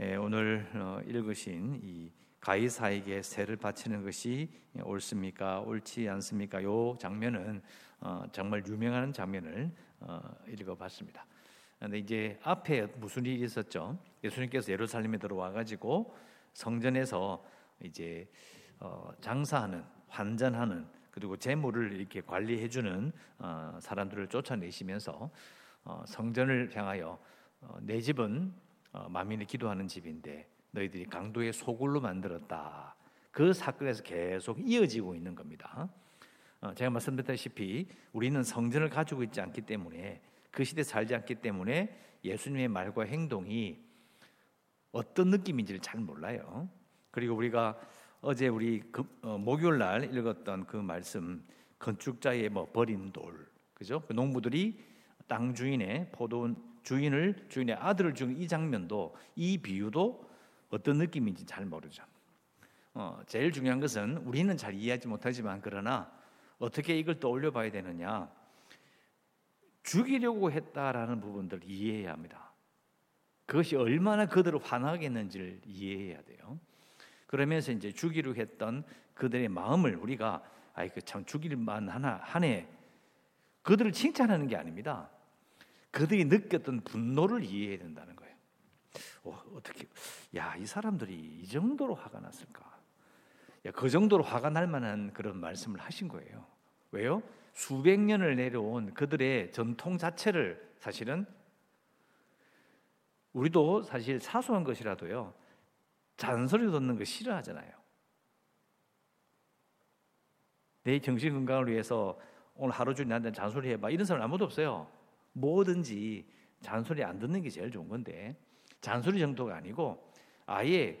예, 오늘 어, 읽으신 이 가이사에게 세를 바치는 것이 옳습니까? 옳지 않습니까? 요 장면은 어, 정말 유명한 장면을 어, 읽어봤습니다. 그런데 이제 앞에 무슨 일이 있었죠? 예수님께서 예루살렘에 들어와 가지고 성전에서 이제 장사하는 환전하는 그리고 재물을 이렇게 관리해 주는 사람들을 쫓아내시면서 성전을 향하여 내 집은 어, 만민이 기도하는 집인데 너희들이 강도의 소굴로 만들었다. 그 사건에서 계속 이어지고 있는 겁니다. 어, 제가 말씀드렸다시피 우리는 성전을 가지고 있지 않기 때문에 그 시대에 살지 않기 때문에 예수님의 말과 행동이 어떤 느낌인지를 잘 몰라요. 그리고 우리가 어제 우리 그, 어, 목요일 날 읽었던 그 말씀 건축자의 뭐 버린 돌 그죠? 그 농부들이 땅 주인의 포도 주인을 주인의 아들을 죽인 이 장면도 이 비유도 어떤 느낌인지 잘 모르죠. 어, 제일 중요한 것은 우리는 잘 이해하지 못하지만 그러나 어떻게 이걸 떠올려 봐야 되느냐? 죽이려고 했다라는 부분들 이해해야 합니다. 그것이 얼마나 그들을 화나게 했는지를 이해해야 돼요. 그러면서 이제 죽이려 했던 그들의 마음을 우리가 아이 그 참 죽일만 하나 하네. 그들을 칭찬하는 게 아닙니다. 그들이 느꼈던 분노를 이해해야 된다는 거예요. 어, 어떻게 야, 이 사람들이 이 정도로 화가 났을까? 야, 그 정도로 화가 날 만한 그런 말씀을 하신 거예요. 왜요? 수백 년을 내려온 그들의 전통 자체를 사실은 우리도 사실 사소한 것이라도요. 잔소리 듣는 거 싫어하잖아요. 내 정신 건강을 위해서 오늘 하루 종일 나한테 잔소리 해봐. 이런 사람 아무도 없어요. 뭐든지 잔소리 안 듣는 게 제일 좋은 건데 잔소리 정도가 아니고 아예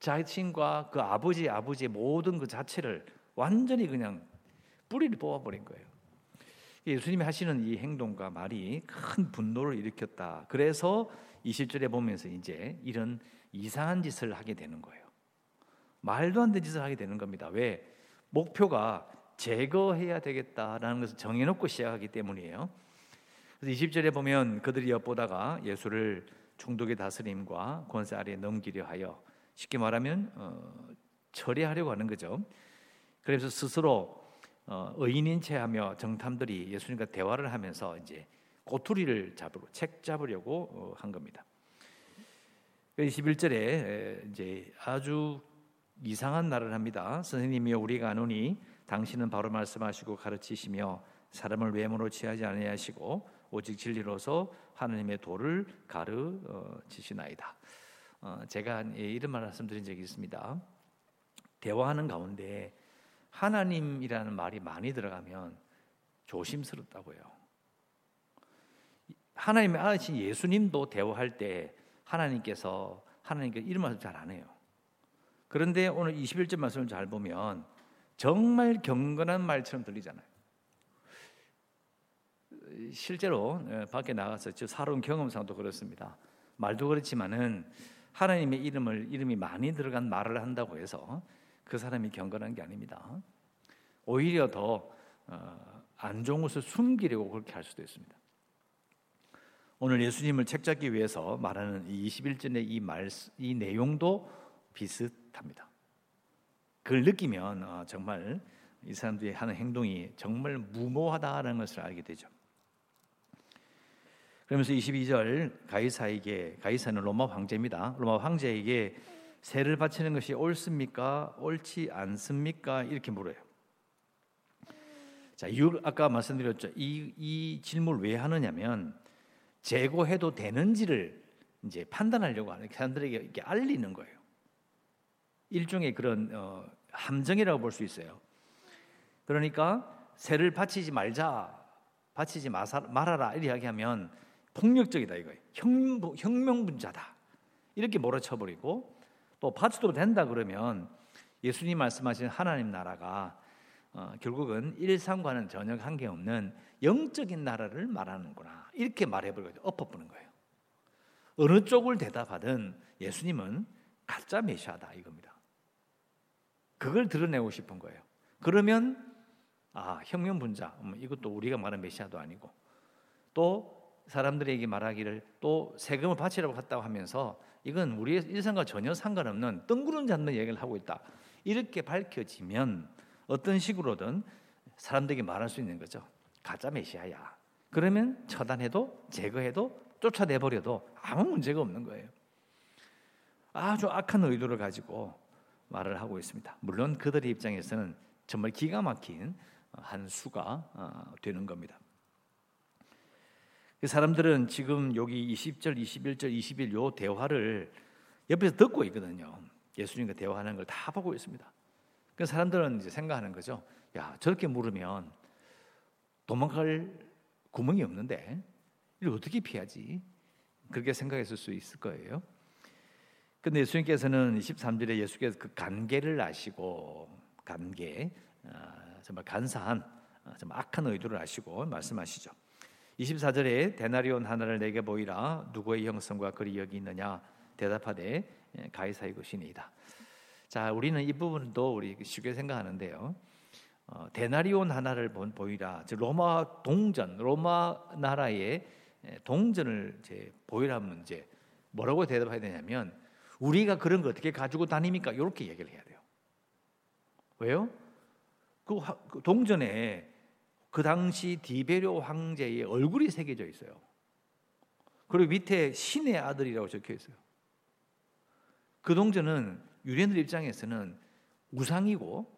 자신과 그 아버지 아버지의 모든 그 자체를 완전히 그냥 뿌리를 뽑아버린 거예요. 예수님이 하시는 이 행동과 말이 큰 분노를 일으켰다. 그래서 20절에 보면서 이제 이런 이상한 짓을 하게 되는 거예요. 말도 안 되는 짓을 하게 되는 겁니다. 왜? 목표가 제거해야 되겠다라는 것을 정해놓고 시작하기 때문이에요. 그래서 20절에 보면 그들이 엿보다가 예수를 총독의 다스림과 권세 아래에 넘기려 하여 쉽게 말하면 어, 처리하려고 하는 거죠. 그래서 스스로 어, 의인인 체하며 정탐들이 예수님과 대화를 하면서 이제 꼬투리를 잡으러 책 잡으려고 어, 한 겁니다. 21절에 이제 아주 이상한 말을 합니다. 선생님이여 우리가 아노니 당신은 바로 말씀하시고 가르치시며 사람을 외모로 취하지 아니하시고 오직 진리로서 하나님의 도를 가르치시나이다. 어, 제가 이런 말 말씀드린 적이 있습니다. 대화하는 가운데 하나님이라는 말이 많이 들어가면 조심스럽다고요. 하나님의 아신 예수님도 대화할 때 하나님께서 하나님께 이런 말씀 잘 안 해요. 그런데 오늘 21절 말씀을 잘 보면 정말 경건한 말처럼 들리잖아요. 실제로 예, 밖에 나가서 저 살아온 경험상도 그렇습니다. 말도 그렇지만은 하나님의 이름을 이름이 많이 들어간 말을 한다고 해서 그 사람이 경건한 게 아닙니다. 오히려 더안 어, 좋은 것을 숨기려고 그렇게 할 수도 있습니다. 오늘 예수님을 책잡기 위해서 말하는 21절의 이 말, 이 내용도 비슷합니다. 그걸 느끼면 어, 정말 이 사람들이 하는 행동이 정말 무모하다는 것을 알게 되죠. 그러면서 22절 가이사에게 가이사는 로마 황제입니다. 로마 황제에게 세를 바치는 것이 옳습니까? 옳지 않습니까? 이렇게 물어요. 자, 이유 아까 말씀드렸죠. 이, 이 질문을 왜 하느냐면 재고해도 되는지를 이제 판단하려고 하는 사람들에게 이렇게 알리는 거예요. 일종의 그런 어, 함정이라고 볼 수 있어요. 그러니까 세를 바치지 말자, 바치지 마사, 말아라 이렇게 하면 폭력적이다 이거예요. 혁명, 혁명분자다. 이렇게 몰아쳐버리고 또 바쳐도 된다 그러면 예수님 말씀하신 하나님 나라가 어, 결국은 일상과는 전혀 관계없는 영적인 나라를 말하는구나 이렇게 말해버리고 엎어보는 거예요. 어느 쪽을 대답하든 예수님은 가짜 메시아다 이겁니다. 그걸 드러내고 싶은 거예요. 그러면 아 혁명 분자 음, 이것도 우리가 말하는 메시아도 아니고 또 사람들에게 말하기를 또 세금을 바치라고 갔다고 하면서 이건 우리의 일상과 전혀 상관없는 뜬구름 잡는 얘기를 하고 있다. 이렇게 밝혀지면 어떤 식으로든 사람들에게 말할 수 있는 거죠. 가짜 메시아야. 그러면 처단해도 제거해도 쫓아내버려도 아무 문제가 없는 거예요. 아주 악한 의도를 가지고 말을 하고 있습니다. 물론 그들의 입장에서는 정말 기가 막힌 한 수가 어, 되는 겁니다. 그 사람들은 지금 여기 20절, 21절, 21 요 대화를 옆에서 듣고 있거든요. 예수님과 대화하는 걸 다 보고 있습니다. 그 사람들은 이제 생각하는 거죠. 야, 저렇게 물으면 도망갈 구멍이 없는데 이걸 어떻게 피하지? 그렇게 생각했을 수 있을 거예요. 근데 예수님께서는 23절에 예수께서 그 간계를 아시고 간계 아, 정말 간사한 아, 정말 악한 의도를 아시고 말씀하시죠. 24절에 데나리온 하나를 내게 보이라 누구의 형성과 그리 여기 있느냐 대답하되 예, 가이사의 것이니이다. 자, 우리는 이 부분도 우리 쉽게 생각하는데요. 어, 데나리온 하나를 보이라. 로마 동전, 로마 나라의 예, 동전을 이제 보이라 문제. 뭐라고 대답해야 되냐면 우리가 그런 거 어떻게 가지고 다닙니까? 이렇게 얘기를 해야 돼요. 왜요? 그, 그 동전에 그 당시 디베료 황제의 얼굴이 새겨져 있어요. 그리고 밑에 신의 아들이라고 적혀 있어요. 그 동전은 유대인들 입장에서는 우상이고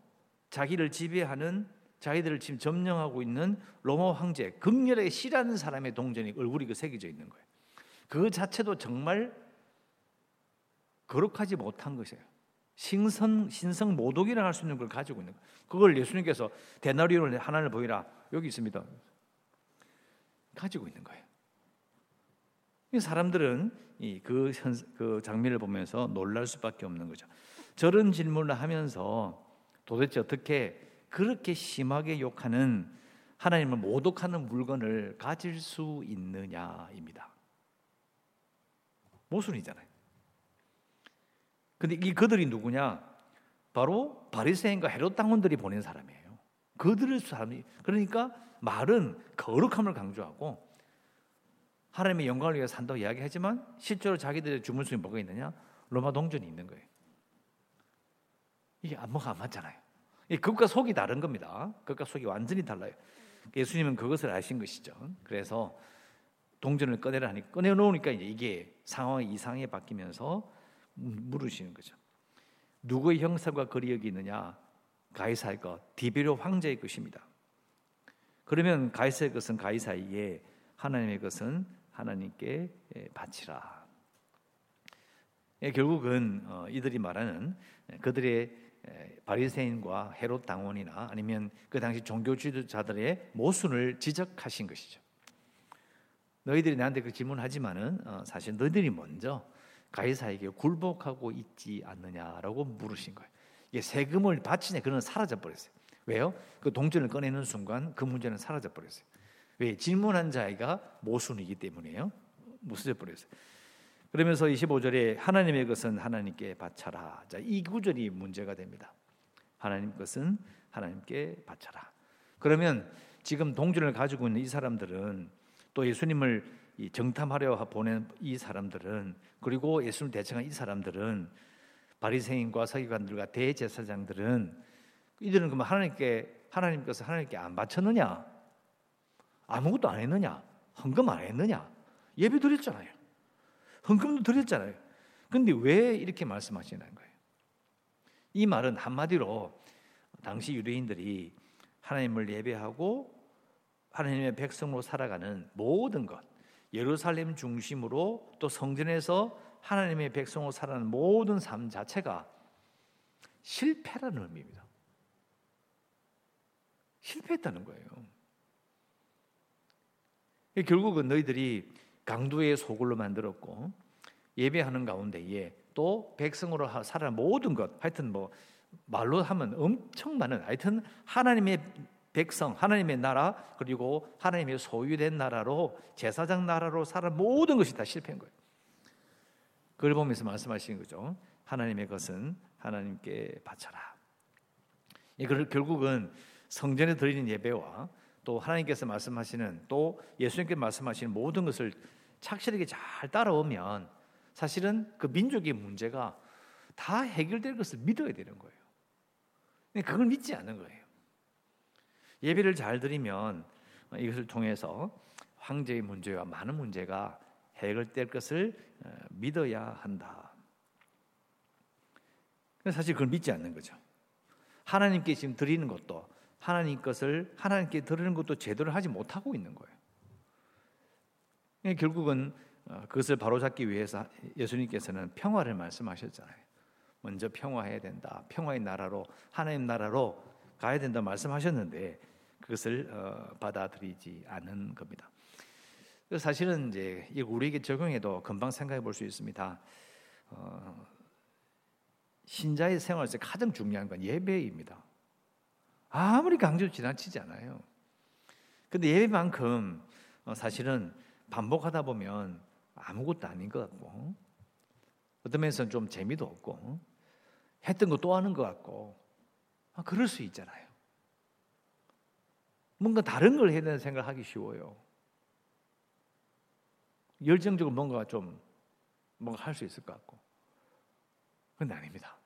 자기를 지배하는 자기들을 지금 점령하고 있는 로마 황제 극렬의 씨라는 사람의 동전이 얼굴이 그 새겨져 있는 거예요. 그 자체도 정말 거룩하지 못한 것이에요. 신성 신성 모독이라 할 수 있는 걸 가지고 있는 거. 그걸 예수님께서 대나리온을 하나를 보이라 여기 있습니다. 가지고 있는 거예요. 사람들은 그, 그 장면을 보면서 놀랄 수밖에 없는 거죠. 저런 질문을 하면서 도대체 어떻게 그렇게 심하게 욕하는 하나님을 모독하는 물건을 가질 수 있느냐입니다. 모순이잖아요. 근데 이 그들이 누구냐? 바로 바리새인과 헤롯 당원들이 보낸 사람이에요. 그들의 사람이 그러니까 말은 거룩함을 강조하고 하나님의 영광을 위해 산다고 이야기하지만 실제로 자기들의 주문수에 뭐가 있느냐? 로마 동전이 있는 거예요. 이게 안무가 안 맞잖아요. 그것과 속이 다른 겁니다. 그것과 속이 완전히 달라요. 예수님은 그것을 아신 것이죠. 그래서 동전을 꺼내라 하니 꺼내 놓으니까 이제 이게 상황이 이상하게 바뀌면서 물으시는 거죠. 누구의 형상과 거리 여기 있느냐? 가이사의 것, 디베료 황제의 것입니다. 그러면 가이사의 것은 가이사에게, 하나님의 것은 하나님께 바치라. 예, 결국은 어, 이들이 말하는 그들의 바리새인과 헤롯 당원이나 아니면 그 당시 종교 지도자들의 모순을 지적하신 것이죠. 너희들이 나한테 그 질문하지만은 어, 사실 너희들이 먼저 가이사에게 굴복하고 있지 않느냐라고 물으신 거예요. 이게 세금을 바치냐 그는 사라져 버렸어요. 왜요? 그 동전을 꺼내는 순간 그 문제는 사라져 버렸어요. 왜? 질문한 자가 모순이기 때문에요. 무스져 버렸어요. 그러면서 25절에 하나님의 것은 하나님께 바쳐라. 자, 이 구절이 문제가 됩니다. 하나님 것은 하나님께 바쳐라. 그러면 지금 동전을 가지고 있는 이 사람들은 또 예수님을 정탐하려 보낸 이 사람들은 그리고 예수를 대청한 이 사람들은 바리새인과 서기관들과 대제사장들은 이들은 그러면 하나님께 하나님 것을 하나님께 안 바쳤느냐? 아무것도 안 했느냐? 헌금 안 했느냐? 예배 드렸잖아요. 헌금도 드렸잖아요. 근데 왜 이렇게 말씀하시는 거예요? 이 말은 한마디로 당시 유대인들이 하나님을 예배하고 하나님의 백성으로 살아가는 모든 것, 예루살렘 중심으로 또 성전에서 하나님의 백성으로 살아가는 모든 삶 자체가 실패라는 의미입니다. 실패했다는 거예요. 결국은 너희들이 강도의 소굴로 만들었고 예배하는 가운데에 또 백성으로 살아 모든 것 하여튼 뭐 말로 하면 엄청 많은 하여튼 하나님의 백성, 하나님의 나라 그리고 하나님의 소유된 나라로 제사장 나라로 살아 모든 것이 다 실패한 거예요. 그걸 보면서 말씀하시는 거죠. 하나님의 것은 하나님께 바쳐라. 이걸 결국은 성전에 드리는 예배와 또 하나님께서 말씀하시는 또 예수님께 말씀하시는 모든 것을 착실하게 잘 따라오면 사실은 그 민족의 문제가 다 해결될 것을 믿어야 되는 거예요. 그걸 믿지 않는 거예요. 예배를 잘 드리면 이것을 통해서 황제의 문제와 많은 문제가 해결될 것을 어, 믿어야 한다. 사실 그걸 믿지 않는 거죠. 하나님께 지금 드리는 것도 하나님 것을 하나님께 드리는 것도 제대로 하지 못하고 있는 거예요. 결국은 어, 그것을 바로잡기 위해서 예수님께서는 평화를 말씀하셨잖아요. 먼저 평화해야 된다. 평화의 나라로 하나님 나라로 가야 된다 말씀하셨는데 그것을 어, 받아들이지 않은 겁니다. 사실은 이제 우리에게 적용해도 금방 생각해 볼 수 있습니다. 어, 신자의 생활에서 가장 중요한 건 예배입니다. 아무리 강조 지나치지 않아요. 근데 예배만큼 어, 사실은 반복하다 보면 아무것도 아닌 것 같고 어떤 면에서는 좀 재미도 없고 했던 거 또 하는 것 같고 아, 그럴 수 있잖아요. 뭔가 다른 걸 해야 되는 생각을 하기 쉬워요. 열정적으로 뭔가 좀 뭔가 할 수 있을 것 같고 그건 아닙니다.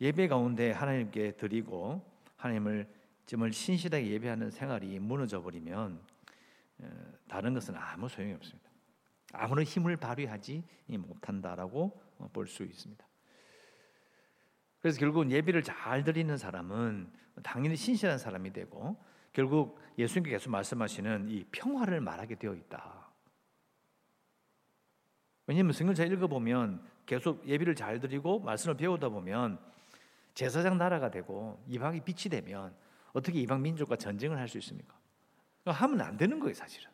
예배 가운데 하나님께 드리고 하나님을 정말 신실하게 예배하는 생활이 무너져 버리면 어, 다른 것은 아무 소용이 없습니다. 아무런 힘을 발휘하지 못한다라고 볼 수 있습니다. 그래서 결국은 예배를 잘 드리는 사람은 당연히 신실한 사람이 되고 결국 예수님께 계속 말씀하시는 이 평화를 말하게 되어 있다. 왜냐하면 성경 잘 읽어보면 계속 예배를 잘 드리고 말씀을 배우다 보면 제사장 나라가 되고 이방이 빛이 되면 어떻게 이방 민족과 전쟁을 할 수 있습니까? 하면 안 되는 거예요, 사실은.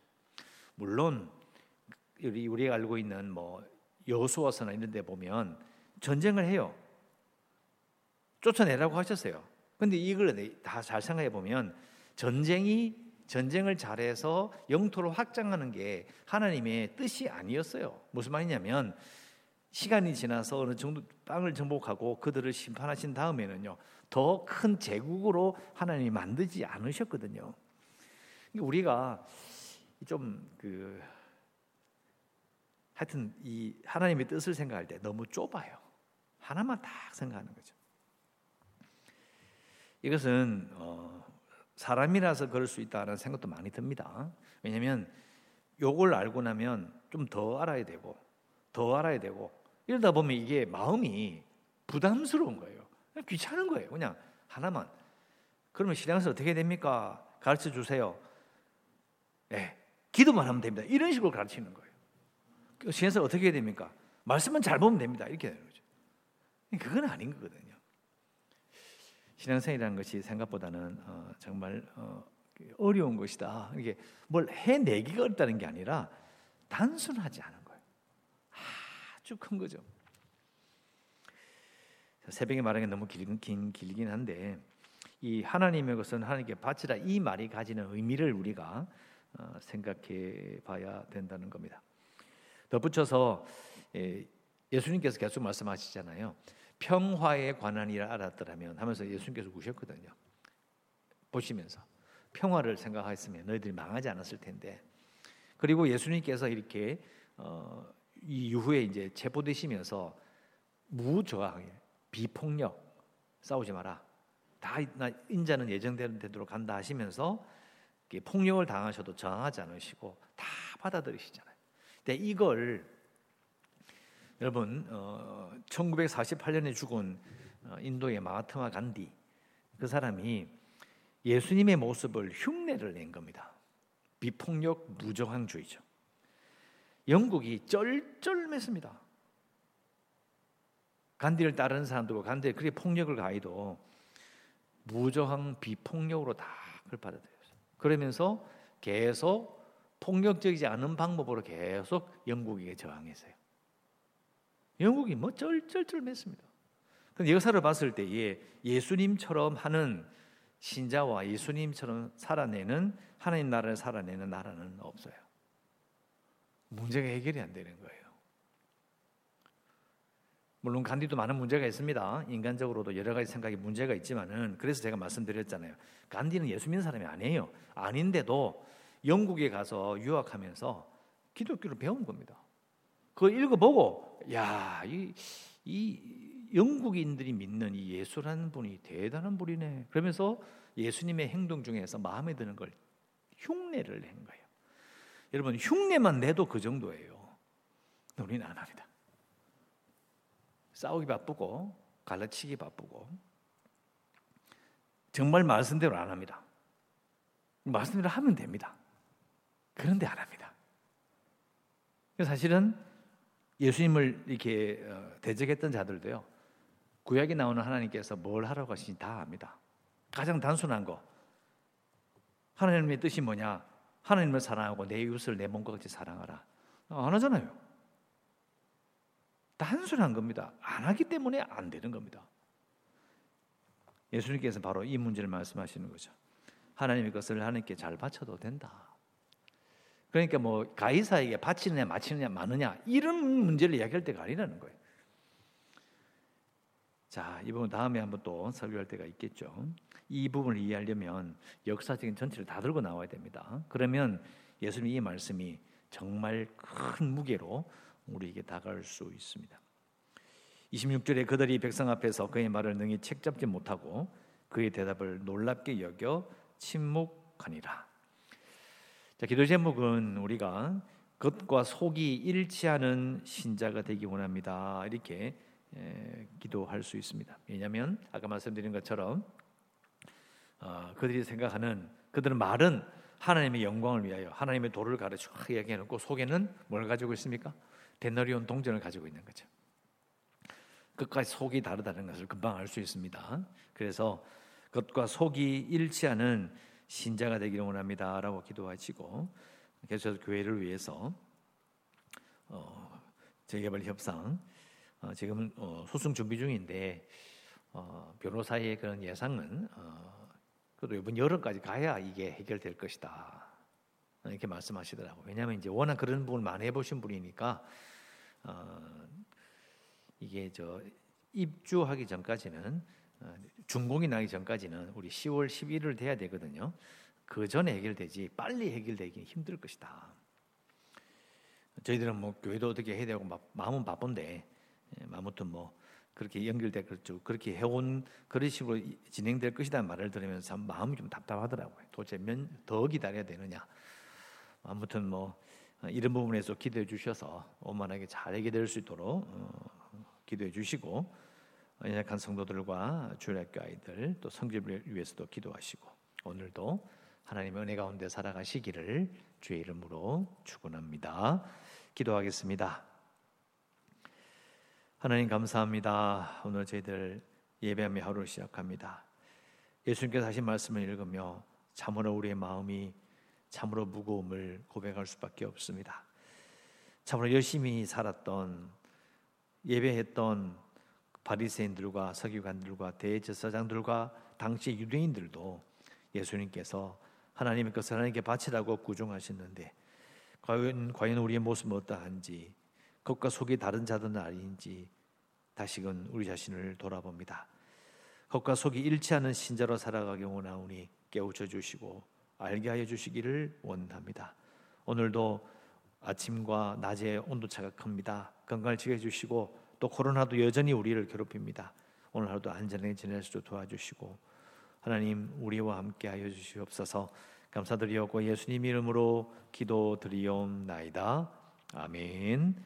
물론 우리 우리가 알고 있는 뭐 여호수아서나 이런 데 보면 전쟁을 해요. 쫓아내라고 하셨어요. 근데 이걸 다 잘 생각해 보면 전쟁이 전쟁을 잘해서 영토를 확장하는 게 하나님의 뜻이 아니었어요. 무슨 말이냐면 시간이 지나서 어느 정도 땅을 정복하고 그들을 심판하신 다음에는요 더 큰 제국으로 하나님이 만들지 않으셨거든요. 우리가 좀 그 하여튼 이 하나님의 뜻을 생각할 때 너무 좁아요. 하나만 딱 생각하는 거죠. 이것은 어, 사람이라서 그럴 수 있다는 생각도 많이 듭니다. 왜냐하면 요걸 알고 나면 좀 더 알아야 되고 더 알아야 되고 이러다 보면 이게 마음이 부담스러운 거예요. 귀찮은 거예요. 그냥 하나만. 그러면 신앙에서 어떻게 됩니까? 가르쳐 주세요. 네, 기도만 하면 됩니다. 이런 식으로 가르치는 거예요. 신앙에서 어떻게 됩니까? 말씀만 잘 보면 됩니다. 이렇게 되는 거죠. 그건 아닌 거거든요. 신앙생이라는 것이 생각보다는 어, 정말 어, 어려운 것이다. 이게 뭘 해내기가 어렵다는 게 아니라 단순하지 않은 아주 큰 거죠. 새벽에 말하기 너무 긴, 긴 길긴 한데 이 하나님의 것은 하나님께 바치라 이 말이 가지는 의미를 우리가 어, 생각해 봐야 된다는 겁니다. 덧붙여서 예, 예수님께서 계속 말씀하시잖아요. 평화에 관한이라 알았더라면 하면서 예수님께서 우셨거든요. 보시면서 평화를 생각했으면 너희들이 망하지 않았을 텐데. 그리고 예수님께서 이렇게 어, 이 이후에 이제 체포되시면서 무저항, 비폭력 싸우지 마라. 다 인자는 예정되는 대로 간다 하시면서 폭력을 당하셔도 저항하지 않으시고 다 받아들이시잖아요. 근데 이걸 여러분 어, 1948년에 죽은 어, 인도의 마하트마 간디 그 사람이 예수님의 모습을 흉내를 낸 겁니다. 비폭력 무저항주의죠. 영국이 쩔쩔맸습니다. 간디를 따르는 사람들과 간디에 그렇게 폭력을 가해도 무저항 비폭력으로 다 그걸 받아들였어요. 그러면서 계속 폭력적이지 않은 방법으로 계속 영국에게 저항했어요. 영국이 뭐 쩔쩔쩔맸습니다. 근데 역사를 봤을 때에 예수님처럼 하는 신자와 예수님처럼 살아내는 하나님 나라를 살아내는 나라는 없어요. 문제가 해결이 안 되는 거예요. 물론 간디도 많은 문제가 있습니다. 인간적으로도 여러 가지 생각이 문제가 있지만은 그래서 제가 말씀드렸잖아요. 간디는 예수 믿는 사람이 아니에요. 아닌데도 영국에 가서 유학하면서 기독교를 배운 겁니다. 그거 읽어보고 야이 이 영국인들이 믿는 이 예수라는 분이 대단한 분이네. 그러면서 예수님의 행동 중에서 마음에 드는 걸 흉내를 낸 거예요. 여러분 흉내만 내도 그 정도예요. 우리는 안 합니다. 싸우기 바쁘고 갈라치기 바쁘고 정말 말씀대로 안 합니다. 말씀대로 하면 됩니다. 그런데 안 합니다. 사실은 예수님을 이렇게 어, 대적했던 자들도요. 구약에 나오는 하나님께서 뭘 하라고 하시는지 다 압니다. 가장 단순한 거. 하나님의 뜻이 뭐냐? 하나님을 사랑하고 내 이웃을 내 몸과 같이 사랑하라. 안 하잖아요. 단순한 겁니다. 안 하기 때문에 안 되는 겁니다. 예수님께서 바로 이 문제를 말씀하시는 거죠. 하나님의 것을 하나님께 잘 바쳐도 된다. 그러니까 뭐 가이사에게 바치느냐 마치느냐 마느냐 이런 문제를 이야기할 때가 아니라는 거예요. 자, 이 부분 다음에 한번 또 설교할 때가 있겠죠. 이 부분을 이해하려면 역사적인 전체를 다 들고 나와야 됩니다. 그러면 예수님 이 말씀이 정말 큰 무게로 우리에게 다가올 수 있습니다. 26절에 그들이 백성 앞에서 그의 말을 능히 책잡지 못하고 그의 대답을 놀랍게 여겨 침묵하니라. 자, 기도 제목은 우리가 겉과 속이 일치하는 신자가 되기 원합니다. 이렇게 에, 기도할 수 있습니다. 왜냐하면 아까 말씀드린 것처럼 어, 그들이 생각하는 그들은 말은 하나님의 영광을 위하여 하나님의 도를 가르쳐 이야기해놓고 속에는 뭘 가지고 있습니까? 데너리온 동전을 가지고 있는 거죠. 끝까지 속이 다르다는 것을 금방 알 수 있습니다. 그래서 겉과 속이 일치하는 신자가 되기를 원합니다 라고 기도하시고 계속해서 교회를 위해서 어, 재개발 협상 어, 지금 어, 소송 준비 중인데 어, 변호사의 그런 예상은 어, 그래도 이번 여름까지 가야 이게 해결될 것이다 이렇게 말씀하시더라고. 왜냐하면 이제 워낙 그런 부분을 많이 해보신 분이니까 어, 이게 저 입주하기 전까지는 어, 준공이 나기 전까지는 우리 10월 11일 돼야 되거든요. 그 전에 해결되지 빨리 해결되기 힘들 것이다. 저희들은 뭐 교회도 어떻게 해야 되고 마음은 바쁜데 예, 아무튼 뭐 그렇게 연결돼 그렇죠. 그렇게 해온 그런 식으로 진행될 것이다는 말을 들으면서 마음이 좀 답답하더라고요. 도대체 몇 더 기다려야 되느냐. 아무튼 뭐 이런 부분에서 기도해 주셔서 원만하게 잘 해결될 수 있도록 어, 기도해 주시고 연약한 성도들과 주일학교 아이들 또 성집을 위해서도 기도하시고 오늘도 하나님의 은혜 가운데 살아가시기를 주의 이름으로 축원합니다. 기도하겠습니다. 하나님 감사합니다. 오늘 저희들 예배하며 하루를 시작합니다. 예수님께서 하신 말씀을 읽으며 참으로 우리의 마음이 참으로 무거움을 고백할 수밖에 없습니다. 참으로 열심히 살았던 예배했던 바리새인들과 서기관들과 대제사장들과 당시 유대인들도 예수님께서 하나님의 것을 하나님께 바치라고 구종하셨는데 과연 과연 우리의 모습은 어떠한지 겉과 속이 다른 자들은 아닌지 다시금 우리 자신을 돌아봅니다. 겉과 속이 일치하는 신자로 살아가기 원하오니 깨우쳐 주시고 알게 하여 주시기를 원합니다. 오늘도 아침과 낮의 온도차가 큽니다. 건강을 지켜 주시고 또 코로나도 여전히 우리를 괴롭힙니다. 오늘 하루도 안전하게 지낼 수 도와주시고 하나님 우리와 함께 하여 주시옵소서. 감사드리옵고 예수님 이름으로 기도드리옵나이다. 아멘.